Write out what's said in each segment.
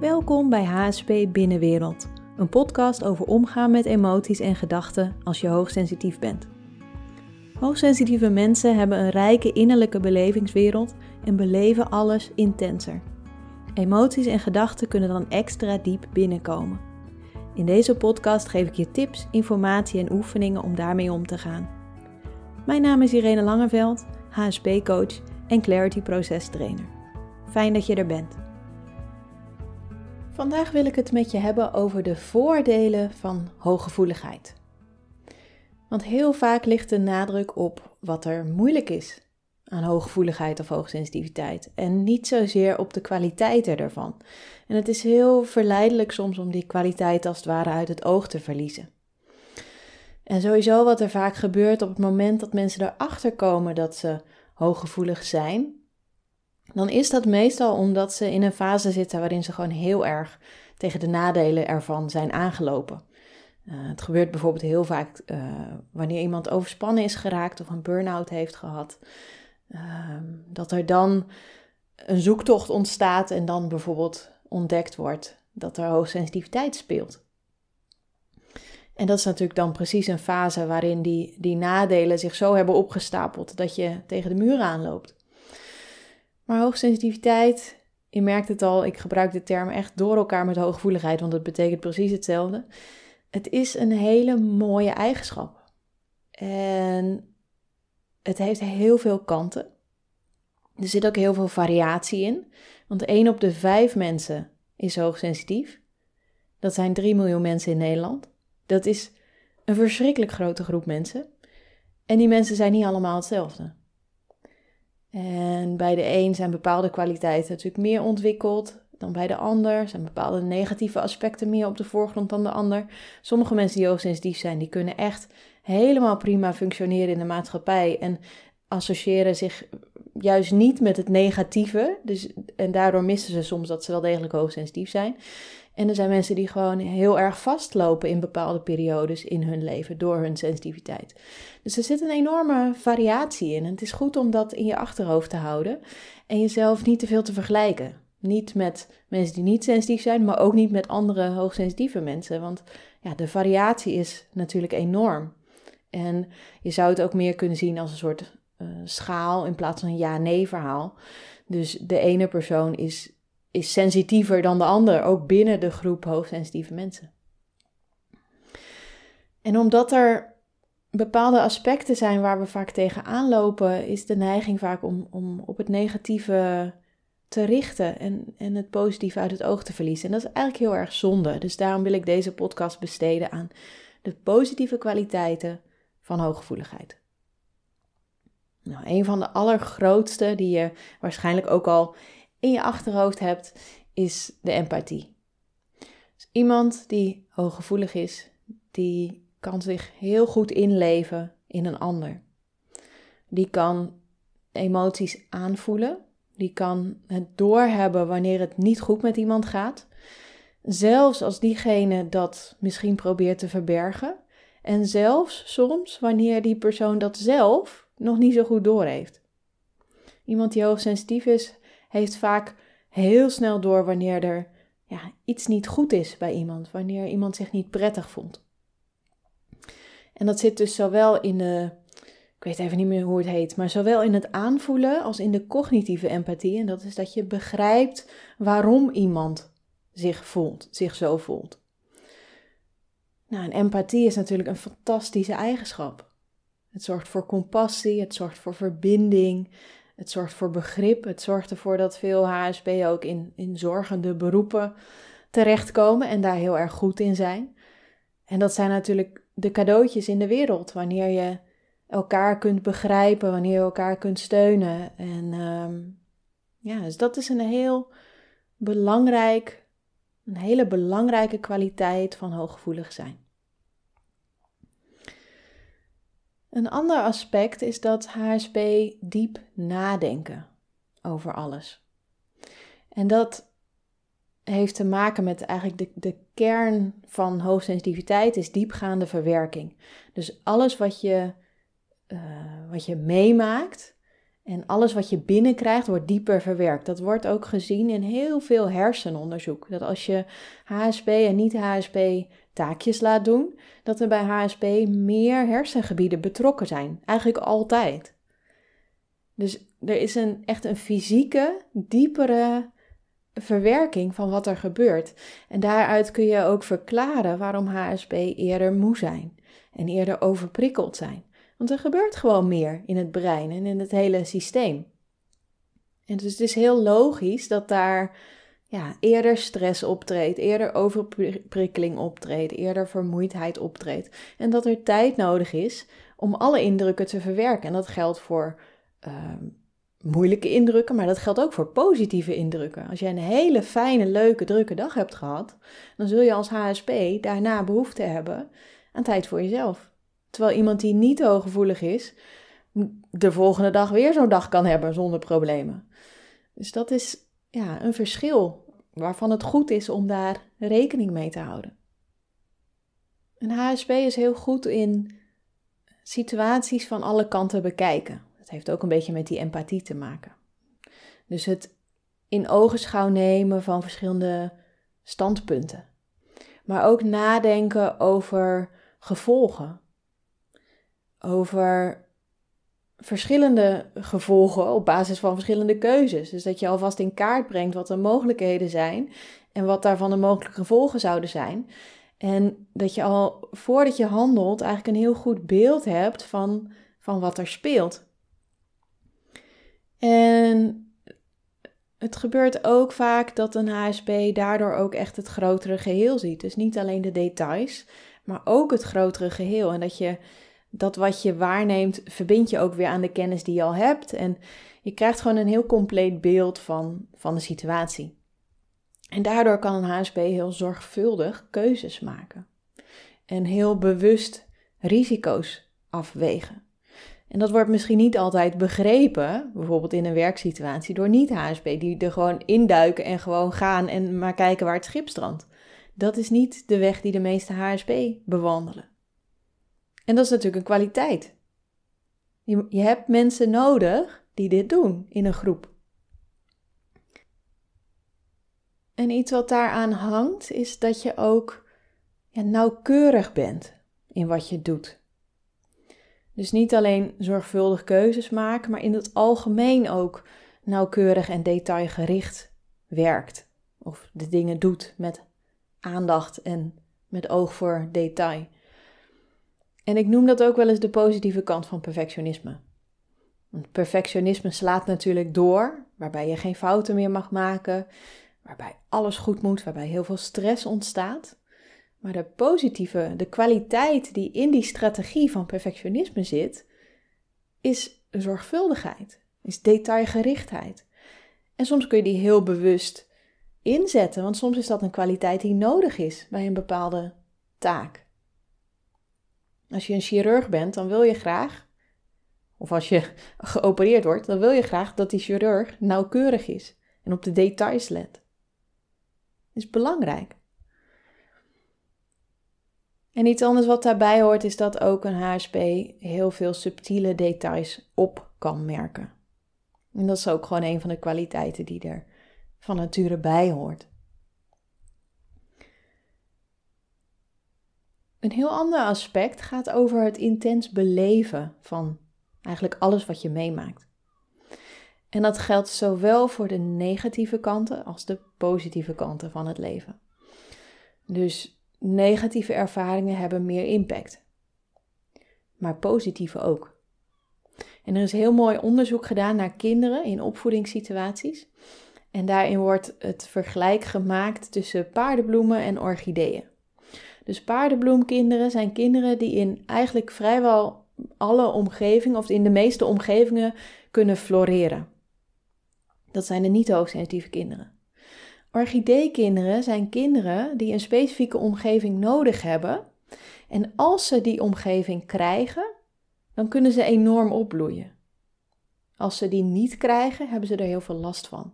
Welkom bij HSP Binnenwereld, een podcast over omgaan met emoties en gedachten als je hoogsensitief bent. Hoogsensitieve mensen hebben een rijke innerlijke belevingswereld en beleven alles intenser. Emoties en gedachten kunnen dan extra diep binnenkomen. In deze podcast geef ik je tips, informatie en oefeningen om daarmee om te gaan. Mijn naam is Irene Langeveld, HSP-coach en Clarity Proces Trainer. Fijn dat je er bent. Vandaag wil ik het met je hebben over de voordelen van hooggevoeligheid. Want heel vaak ligt de nadruk op wat er moeilijk is aan hooggevoeligheid of hoogsensitiviteit en niet zozeer op de kwaliteiten ervan. En het is heel verleidelijk soms om die kwaliteit als het ware uit het oog te verliezen. En sowieso wat er vaak gebeurt op het moment dat mensen erachter komen dat ze hooggevoelig zijn, dan is dat meestal omdat ze in een fase zitten waarin ze gewoon heel erg tegen de nadelen ervan zijn aangelopen. Uh, het gebeurt bijvoorbeeld heel vaak uh, wanneer iemand overspannen is geraakt of een burn-out heeft gehad. Uh, dat er dan een zoektocht ontstaat en dan bijvoorbeeld ontdekt wordt dat er hoogsensitiviteit speelt. En dat is natuurlijk dan precies een fase waarin die, die nadelen zich zo hebben opgestapeld dat je tegen de muur aanloopt. Maar hoogsensitiviteit, je merkt het al, ik gebruik de term echt door elkaar met hooggevoeligheid, want het betekent precies hetzelfde. Het is een hele mooie eigenschap. En het heeft heel veel kanten. Er zit ook heel veel variatie in. Want 1 op de 5 mensen is hoogsensitief. Dat zijn 3 miljoen mensen in Nederland. Dat is een verschrikkelijk grote groep mensen. En die mensen zijn niet allemaal hetzelfde. En bij de een zijn bepaalde kwaliteiten natuurlijk meer ontwikkeld dan bij de ander. Zijn bepaalde negatieve aspecten meer op de voorgrond dan de ander. Sommige mensen die hoogsensitief zijn, die kunnen echt helemaal prima functioneren in de maatschappij en associëren zich juist niet met het negatieve. Dus, en daardoor missen ze soms dat ze wel degelijk hoogsensitief zijn. En er zijn mensen die gewoon heel erg vastlopen in bepaalde periodes in hun leven door hun sensitiviteit. Dus er zit een enorme variatie in. En het is goed om dat in je achterhoofd te houden en jezelf niet te veel te vergelijken. Niet met mensen die niet sensitief zijn, maar ook niet met andere hoogsensitieve mensen. Want ja, de variatie is natuurlijk enorm. En je zou het ook meer kunnen zien als een soort uh, schaal in plaats van een ja-nee verhaal. Dus de ene persoon is is sensitiever dan de ander, ook binnen de groep hoogsensitieve mensen. En omdat er bepaalde aspecten zijn waar we vaak tegenaan lopen, is de neiging vaak om, om op het negatieve te richten en, en het positieve uit het oog te verliezen. En dat is eigenlijk heel erg zonde. Dus daarom wil ik deze podcast besteden aan de positieve kwaliteiten van hooggevoeligheid. Nou, een van de allergrootste, die je waarschijnlijk ook al in je achterhoofd hebt, is de empathie. Dus iemand die hooggevoelig is, die kan zich heel goed inleven in een ander. Die kan emoties aanvoelen. Die kan het doorhebben wanneer het niet goed met iemand gaat. Zelfs als diegene dat misschien probeert te verbergen. En zelfs soms wanneer die persoon dat zelf nog niet zo goed doorheeft. Iemand die hoogsensitief is, heeft vaak heel snel door wanneer er ja, iets niet goed is bij iemand, wanneer iemand zich niet prettig voelt. En dat zit dus zowel in de, ik weet even niet meer hoe het heet, maar zowel in het aanvoelen als in de cognitieve empathie. En dat is dat je begrijpt waarom iemand zich voelt, zich zo voelt. Nou, en empathie is natuurlijk een fantastische eigenschap. Het zorgt voor compassie, het zorgt voor verbinding, het zorgt voor begrip. Het zorgt ervoor dat veel HSP ook in, in zorgende beroepen terechtkomen en daar heel erg goed in zijn. En dat zijn natuurlijk de cadeautjes in de wereld, wanneer je elkaar kunt begrijpen, wanneer je elkaar kunt steunen. En ehm, ja, dus dat is een heel belangrijk, een hele belangrijke kwaliteit van hooggevoelig zijn. Een ander aspect is dat HSP diep nadenken over alles. En dat heeft te maken met eigenlijk de, de kern van hoogsensitiviteit is diepgaande verwerking. Dus alles wat je, uh, wat je meemaakt En alles wat je binnenkrijgt wordt dieper verwerkt. Dat wordt ook gezien in heel veel hersenonderzoek. Dat als je HSP en niet-HSP taakjes laat doen, dat er bij HSP meer hersengebieden betrokken zijn. Eigenlijk altijd. Dus er is een, echt een fysieke, diepere verwerking van wat er gebeurt. En daaruit kun je ook verklaren waarom HSP eerder moe zijn en eerder overprikkeld zijn. Want er gebeurt gewoon meer in het brein en in het hele systeem. En dus het is heel logisch dat daar ja, eerder stress optreedt, eerder overprikkeling optreedt, eerder vermoeidheid optreedt. En dat er tijd nodig is om alle indrukken te verwerken. En dat geldt voor ehm, moeilijke indrukken, maar dat geldt ook voor positieve indrukken. Als jij een hele fijne, leuke, drukke dag hebt gehad, dan zul je als HSP daarna behoefte hebben aan tijd voor jezelf. Terwijl iemand die niet hooggevoelig is, de volgende dag weer zo'n dag kan hebben zonder problemen. Dus dat is ja, een verschil waarvan het goed is om daar rekening mee te houden. Een HSP is heel goed in situaties van alle kanten bekijken. Dat heeft ook een beetje met die empathie te maken. Dus het in ogenschouw nemen van verschillende standpunten. Maar ook nadenken over gevolgen. Over verschillende gevolgen op basis van verschillende keuzes. Dus dat je alvast in kaart brengt wat de mogelijkheden zijn en wat daarvan de mogelijke gevolgen zouden zijn. En dat je al voordat je handelt eigenlijk een heel goed beeld hebt van, van wat er speelt. En het gebeurt ook vaak dat een HSP daardoor ook echt het grotere geheel ziet. Dus niet alleen de details, maar ook het grotere geheel. En dat je dat wat je waarneemt, verbind je ook weer aan de kennis die je al hebt. En je krijgt gewoon een heel compleet beeld van, van de situatie. En daardoor kan een HSP heel zorgvuldig keuzes maken. En heel bewust risico's afwegen. En dat wordt misschien niet altijd begrepen, bijvoorbeeld in een werksituatie, door niet-HSP, die er gewoon induiken en gewoon gaan en maar kijken waar het schip strandt. Dat is niet de weg die de meeste HSP bewandelen. En dat is natuurlijk een kwaliteit. Je, je hebt mensen nodig die dit doen in een groep. En iets wat daaraan hangt, is dat je ook ja, nauwkeurig bent in wat je doet. Dus niet alleen zorgvuldig keuzes maken, maar in het algemeen ook nauwkeurig en detailgericht werkt. Of de dingen doet met aandacht en met oog voor detail. En ik noem dat ook wel eens de positieve kant van perfectionisme. Want perfectionisme slaat natuurlijk door, waarbij je geen fouten meer mag maken, waarbij alles goed moet, waarbij heel veel stress ontstaat. Maar de positieve, de kwaliteit die in die strategie van perfectionisme zit, is zorgvuldigheid, is detailgerichtheid. En soms kun je die heel bewust inzetten, want soms is dat een kwaliteit die nodig is bij een bepaalde taak. Als je een chirurg bent, dan wil je graag, of als je geopereerd wordt, dan wil je graag dat die chirurg nauwkeurig is en op de details let. Dat is belangrijk. En iets anders wat daarbij hoort is dat ook een HSP heel veel subtiele details op kan merken. En dat is ook gewoon een van de kwaliteiten die er van nature bij hoort. Een heel ander aspect gaat over het intens beleven van eigenlijk alles wat je meemaakt. En dat geldt zowel voor de negatieve kanten als de positieve kanten van het leven. Dus negatieve ervaringen hebben meer impact, maar positieve ook. En er is heel mooi onderzoek gedaan naar kinderen in opvoedingssituaties. En daarin wordt het vergelijk gemaakt tussen paardenbloemen en orchideeën. Dus paardenbloemkinderen zijn kinderen die in eigenlijk vrijwel alle omgevingen, of in de meeste omgevingen, kunnen floreren. Dat zijn de niet hoogsensitieve kinderen. Orchideekinderen zijn kinderen die een specifieke omgeving nodig hebben. En als ze die omgeving krijgen, dan kunnen ze enorm opbloeien. Als ze die niet krijgen, hebben ze er heel veel last van.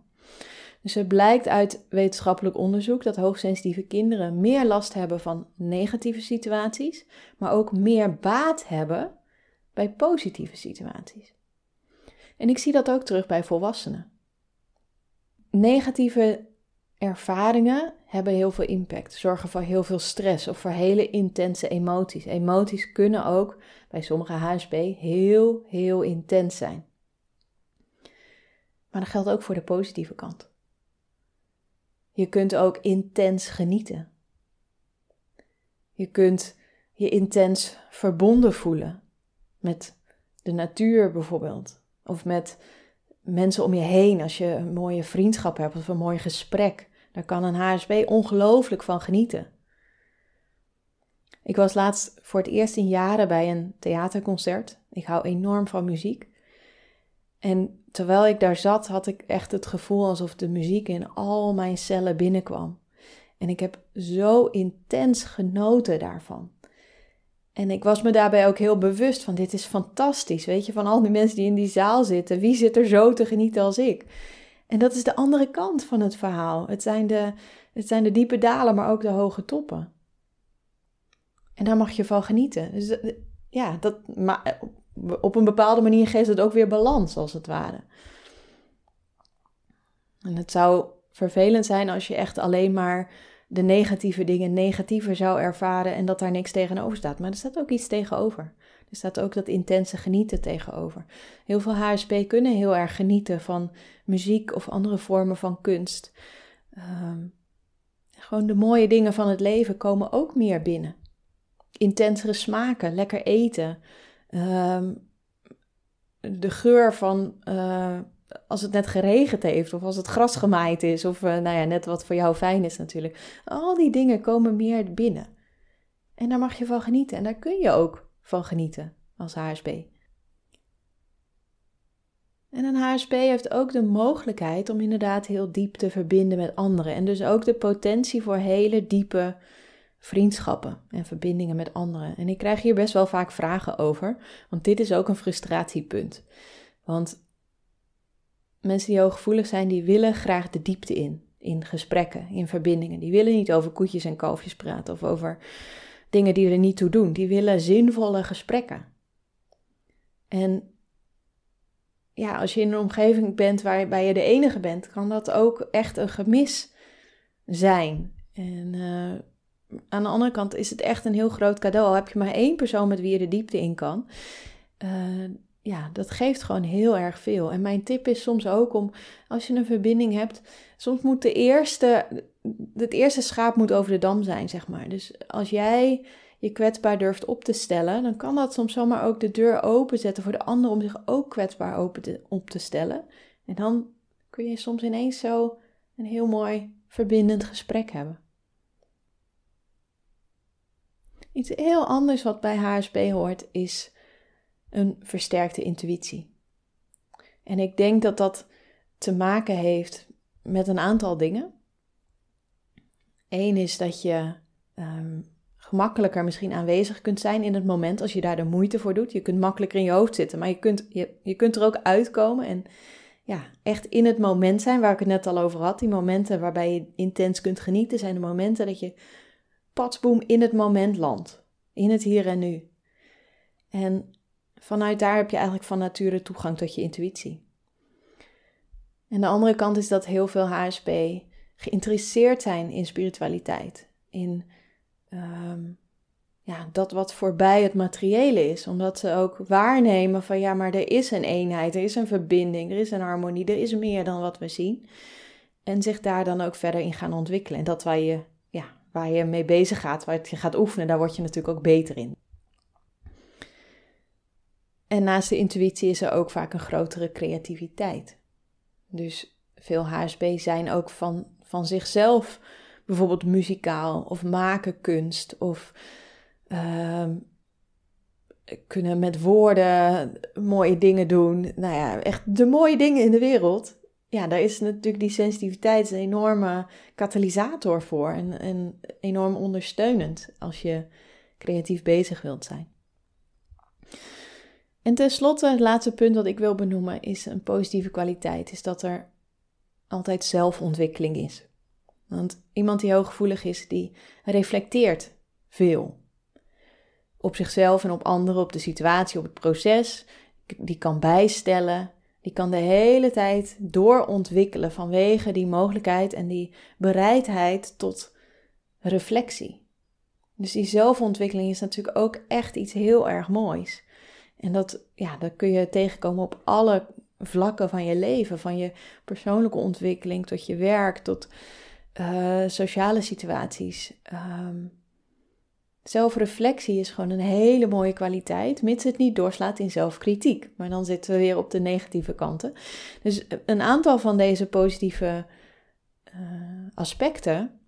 Dus het blijkt uit wetenschappelijk onderzoek dat hoogsensitieve kinderen meer last hebben van negatieve situaties, maar ook meer baat hebben bij positieve situaties. En ik zie dat ook terug bij volwassenen. Negatieve ervaringen hebben heel veel impact, zorgen voor heel veel stress of voor hele intense emoties. Emoties kunnen ook bij sommige HSP heel, heel intens zijn. Maar dat geldt ook voor de positieve kant. Je kunt ook intens genieten. Je kunt je intens verbonden voelen met de natuur bijvoorbeeld. Of met mensen om je heen als je een mooie vriendschap hebt of een mooi gesprek. Daar kan een HSP ongelooflijk van genieten. Ik was laatst voor het eerst in jaren bij een theaterconcert. Ik hou enorm van muziek. En terwijl ik daar zat, had ik echt het gevoel alsof de muziek in al mijn cellen binnenkwam. En ik heb zo intens genoten daarvan. En ik was me daarbij ook heel bewust van: dit is fantastisch. Weet je, van al die mensen die in die zaal zitten, wie zit er zo te genieten als ik? En dat is de andere kant van het verhaal. Het zijn de, het zijn de diepe dalen, maar ook de hoge toppen. En daar mag je van genieten. Dus eh, ja, dat, maar op een bepaalde manier geeft het ook weer balans, als het ware. En het zou vervelend zijn als je echt alleen maar de negatieve dingen negatiever zou ervaren en dat daar niks tegenover staat. Maar er staat ook iets tegenover. Er staat ook dat intense genieten tegenover. Heel veel HSP kunnen heel erg genieten van muziek of andere vormen van kunst. Ehm, gewoon de mooie dingen van het leven komen ook meer binnen. Intensere smaken, lekker eten. Ehm, de geur van uh, als het net geregend heeft of als het gras gemaaid is of uh, nou ja, net wat voor jou fijn is natuurlijk. Al die dingen komen meer binnen. En daar mag je van genieten en daar kun je ook van genieten als HSP. En een HSP heeft ook de mogelijkheid om inderdaad heel diep te verbinden met anderen. En dus ook de potentie voor hele diepe vriendschappen en verbindingen met anderen. En ik krijg hier best wel vaak vragen over, want dit is ook een frustratiepunt. Want mensen die hooggevoelig zijn, die willen graag de diepte in. In gesprekken, in verbindingen. Die willen niet over koetjes en kalfjes praten of over dingen die er niet toe doen. Die willen zinvolle gesprekken. En ja, als je in een omgeving bent waarbij je de enige bent, kan dat ook echt een gemis zijn. En uh, aan de andere kant is het echt een heel groot cadeau. Al heb je maar één persoon met wie je de diepte in kan. Uh, ja, dat geeft gewoon heel erg veel. En mijn tip is soms ook om, als je een verbinding hebt, soms moet de eerste, het eerste schaap moet over de dam zijn, zeg maar. Dus als jij je kwetsbaar durft op te stellen, dan kan dat soms zomaar ook de deur openzetten voor de ander om zich ook kwetsbaar open te, op te stellen. En dan kun je soms ineens zo een heel mooi verbindend gesprek hebben. Iets heel anders wat bij HSP hoort is een versterkte intuïtie. En ik denk dat dat te maken heeft met een aantal dingen. Eén is dat je um, gemakkelijker misschien aanwezig kunt zijn in het moment als je daar de moeite voor doet. Je kunt makkelijker in je hoofd zitten, maar je kunt, je, je kunt er ook uitkomen en ja, echt in het moment zijn waar ik het net al over had. Die momenten waarbij je intens kunt genieten zijn de momenten dat je patsboom in het moment landt. In het hier en nu. En vanuit daar heb je eigenlijk van nature toegang tot je intuïtie. En de andere kant is dat heel veel HSP geïnteresseerd zijn in spiritualiteit. In Ehm, ja, dat wat voorbij het materiële is. Omdat ze ook waarnemen van ja, maar er is een eenheid, er is een verbinding, er is een harmonie, er is meer dan wat we zien. En zich daar dan ook verder in gaan ontwikkelen. En dat waar je, waar je mee bezig gaat, waar je gaat oefenen, daar word je natuurlijk ook beter in. En naast de intuïtie is er ook vaak een grotere creativiteit. Dus veel HSB zijn ook van, van zichzelf bijvoorbeeld muzikaal of maken kunst of uh, kunnen met woorden mooie dingen doen. Nou ja, echt de mooie dingen in de wereld. Ja, daar is natuurlijk die sensitiviteit een enorme katalysator voor en, en enorm ondersteunend als je creatief bezig wilt zijn. En tenslotte, het laatste punt dat ik wil benoemen is een positieve kwaliteit, is dat er altijd zelfontwikkeling is. Want iemand die hooggevoelig is, die reflecteert veel. Op zichzelf en op anderen, op de situatie, op het proces. Die kan bijstellen. Die kan de hele tijd doorontwikkelen vanwege die mogelijkheid en die bereidheid tot reflectie. Dus die zelfontwikkeling is natuurlijk ook echt iets heel erg moois. En dat, ja, dat kun je tegenkomen op alle vlakken van je leven. Van je persoonlijke ontwikkeling tot je werk, tot uh, sociale situaties. Um, zelfreflectie is gewoon een hele mooie kwaliteit, mits het niet doorslaat in zelfkritiek. Maar dan zitten we weer op de negatieve kanten. Dus een aantal van deze positieve uh, aspecten,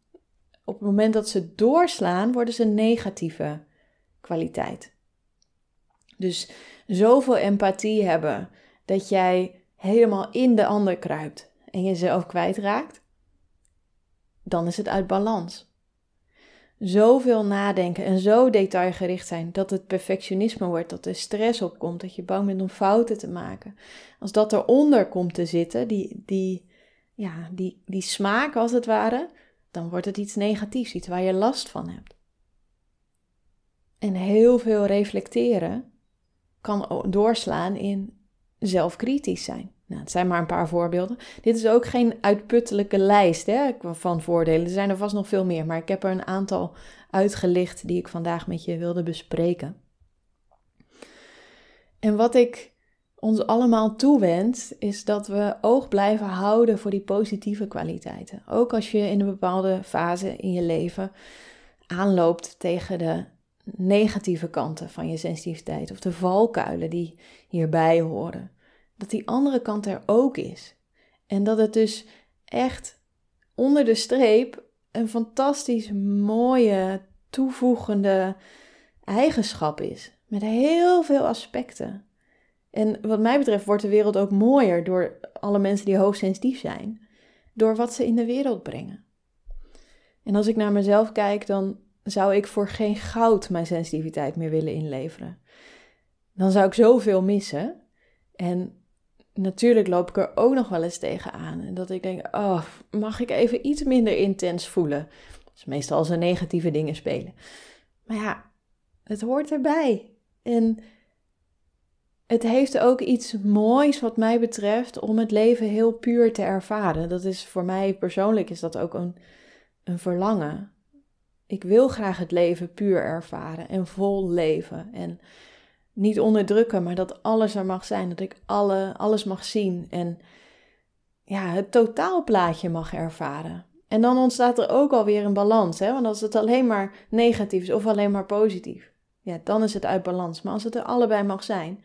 op het moment dat ze doorslaan, worden ze een negatieve kwaliteit. Dus zoveel empathie hebben dat jij helemaal in de ander kruipt en jezelf kwijtraakt, dan is het uit balans. Zoveel nadenken en zo detailgericht zijn dat het perfectionisme wordt, dat er stress opkomt, dat je bang bent om fouten te maken. Als dat eronder komt te zitten, die, die, ja, die, die smaak als het ware, dan wordt het iets negatiefs, iets waar je last van hebt. En heel veel reflecteren kan doorslaan in zelfkritisch zijn. Nou, het zijn maar een paar voorbeelden. Dit is ook geen uitputtelijke lijst hè, van voordelen. Er zijn er vast nog veel meer, maar ik heb er een aantal uitgelicht die ik vandaag met je wilde bespreken. En wat ik ons allemaal toewens, is dat we oog blijven houden voor die positieve kwaliteiten. Ook als je in een bepaalde fase in je leven aanloopt tegen de negatieve kanten van je sensitiviteit of de valkuilen die hierbij horen. Dat die andere kant er ook is. En dat het dus echt onder de streep een fantastisch mooie toevoegende eigenschap is. Met heel veel aspecten. En wat mij betreft wordt de wereld ook mooier door alle mensen die hoogsensitief zijn. Door wat ze in de wereld brengen. En als ik naar mezelf kijk, dan zou ik voor geen goud mijn sensitiviteit meer willen inleveren. Dan zou ik zoveel missen. En natuurlijk loop ik er ook nog wel eens tegenaan. En dat ik denk, oh, mag ik even iets minder intens voelen? Dat is meestal als er negatieve dingen spelen. Maar ja, het hoort erbij. En het heeft ook iets moois wat mij betreft om het leven heel puur te ervaren. Dat is voor mij persoonlijk is dat ook een, een verlangen. Ik wil graag het leven puur ervaren en vol leven. En niet onderdrukken, maar dat alles er mag zijn. Dat ik alle, alles mag zien en ja, het totaalplaatje mag ervaren. En dan ontstaat er ook alweer een balans. Hè? Want als het alleen maar negatief is of alleen maar positief, ja, dan is het uit balans. Maar als het er allebei mag zijn,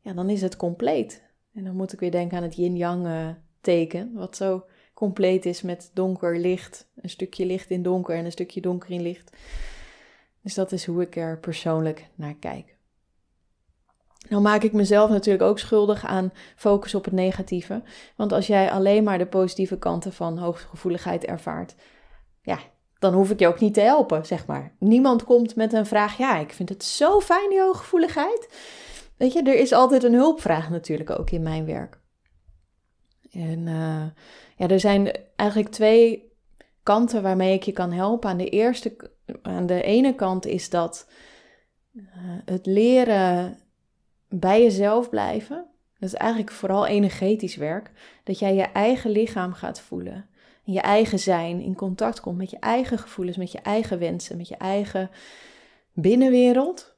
ja, dan is het compleet. En dan moet ik weer denken aan het yin-yang uh, teken, wat zo compleet is met donker licht, een stukje licht in donker en een stukje donker in licht. Dus dat is hoe ik er persoonlijk naar kijk. Nou maak ik mezelf natuurlijk ook schuldig aan focus op het negatieve. Want als jij alleen maar de positieve kanten van hooggevoeligheid ervaart, ja, dan hoef ik je ook niet te helpen, zeg maar. Niemand komt met een vraag, ja, ik vind het zo fijn die hooggevoeligheid. Weet je, er is altijd een hulpvraag natuurlijk ook in mijn werk. En uh, ja, er zijn eigenlijk twee kanten waarmee ik je kan helpen. Aan de eerste, aan de ene kant is dat uh, het leren bij jezelf blijven. Dat is eigenlijk vooral energetisch werk. Dat jij je eigen lichaam gaat voelen. Je eigen zijn in contact komt met je eigen gevoelens, met je eigen wensen, met je eigen binnenwereld.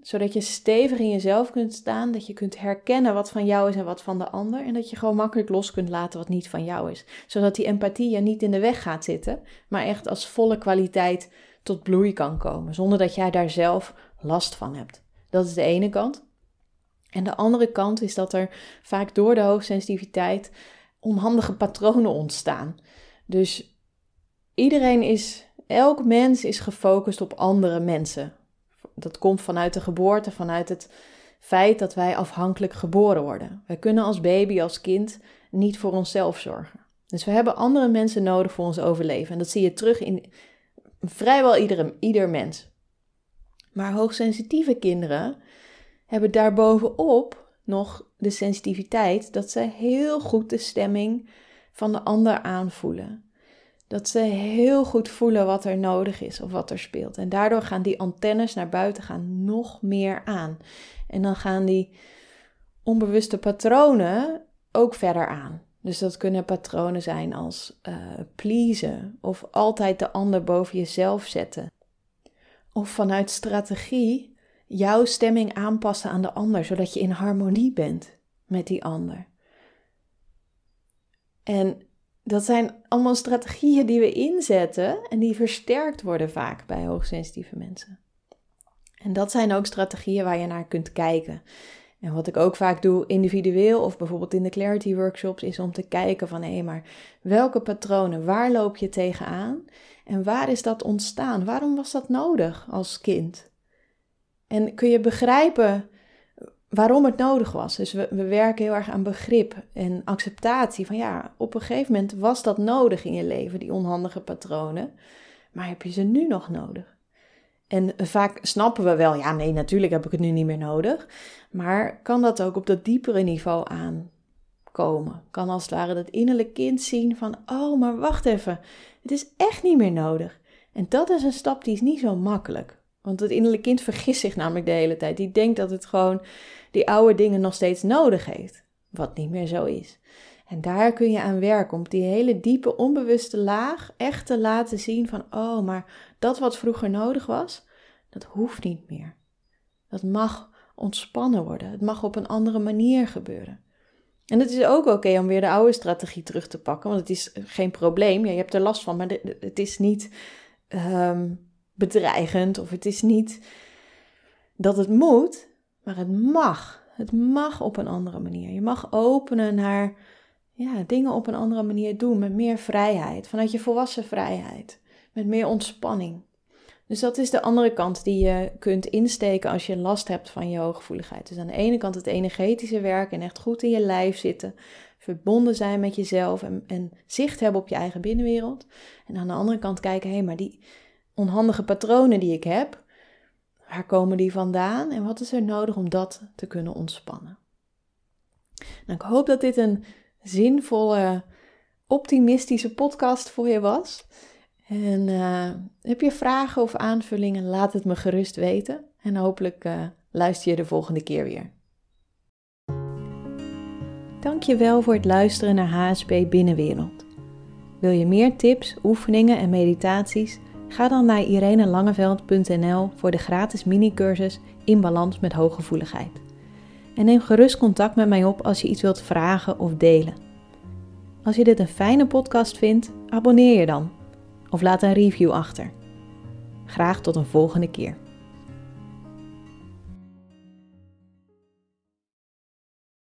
Zodat je stevig in jezelf kunt staan. Dat je kunt herkennen wat van jou is en wat van de ander. En dat je gewoon makkelijk los kunt laten wat niet van jou is. Zodat die empathie je niet in de weg gaat zitten. Maar echt als volle kwaliteit tot bloei kan komen. Zonder dat jij daar zelf last van hebt. Dat is de ene kant. En de andere kant is dat er vaak door de hoogsensitiviteit onhandige patronen ontstaan. Dus iedereen is, elk mens is gefocust op andere mensen. Dat komt vanuit de geboorte, vanuit het feit dat wij afhankelijk geboren worden. Wij kunnen als baby, als kind niet voor onszelf zorgen. Dus we hebben andere mensen nodig voor ons overleven. En dat zie je terug in vrijwel ieder, ieder mens. Maar hoogsensitieve kinderen hebben daarbovenop nog de sensitiviteit dat ze heel goed de stemming van de ander aanvoelen. Dat ze heel goed voelen wat er nodig is of wat er speelt. En daardoor gaan die antennes naar buiten gaan nog meer aan. En dan gaan die onbewuste patronen ook verder aan. Dus dat kunnen patronen zijn als uh, pleasen of altijd de ander boven jezelf zetten. Of vanuit strategie jouw stemming aanpassen aan de ander, zodat je in harmonie bent met die ander. En dat zijn allemaal strategieën die we inzetten en die versterkt worden vaak bij hoogsensitieve mensen. En dat zijn ook strategieën waar je naar kunt kijken. En wat ik ook vaak doe, individueel of bijvoorbeeld in de clarity workshops, is om te kijken van hé, maar welke patronen, waar loop je tegenaan en waar is dat ontstaan? Waarom was dat nodig als kind? En kun je begrijpen waarom het nodig was? Dus we, we werken heel erg aan begrip en acceptatie van ja, op een gegeven moment was dat nodig in je leven, die onhandige patronen, maar heb je ze nu nog nodig? En vaak snappen we wel, ja, nee, natuurlijk heb ik het nu niet meer nodig. Maar kan dat ook op dat diepere niveau aankomen? Kan als het ware dat innerlijk kind zien van, oh, maar wacht even, het is echt niet meer nodig. En dat is een stap die is niet zo makkelijk. Want het innerlijk kind vergist zich namelijk de hele tijd. Die denkt dat het gewoon die oude dingen nog steeds nodig heeft. Wat niet meer zo is. En daar kun je aan werken om die hele diepe onbewuste laag echt te laten zien van, oh, maar dat wat vroeger nodig was, dat hoeft niet meer. Dat mag ontspannen worden. Het mag op een andere manier gebeuren. En het is ook oké om weer de oude strategie terug te pakken, want het is geen probleem. Ja, je hebt er last van, maar het is niet ehm, bedreigend of het is niet dat het moet, maar het mag. Het mag op een andere manier. Je mag openen naar ja, dingen op een andere manier doen, met meer vrijheid, vanuit je volwassen vrijheid, met meer ontspanning. Dus dat is de andere kant die je kunt insteken als je last hebt van je hooggevoeligheid. Dus aan de ene kant het energetische werk en echt goed in je lijf zitten, verbonden zijn met jezelf en, en zicht hebben op je eigen binnenwereld. En aan de andere kant kijken, hé, hey, maar die onhandige patronen die ik heb, waar komen die vandaan en wat is er nodig om dat te kunnen ontspannen? Nou, ik hoop dat dit een zinvolle, optimistische podcast voor je was. En uh, heb je vragen of aanvullingen, laat het me gerust weten. En hopelijk uh, luister je de volgende keer weer. Dankjewel voor het luisteren naar HSP Binnenwereld. Wil je meer tips, oefeningen en meditaties? Ga dan naar irenelangeveld.nl voor de gratis mini-cursus In Balans met Hooggevoeligheid. En neem gerust contact met mij op als je iets wilt vragen of delen. Als je dit een fijne podcast vindt, abonneer je dan of laat een review achter. Graag tot een volgende keer.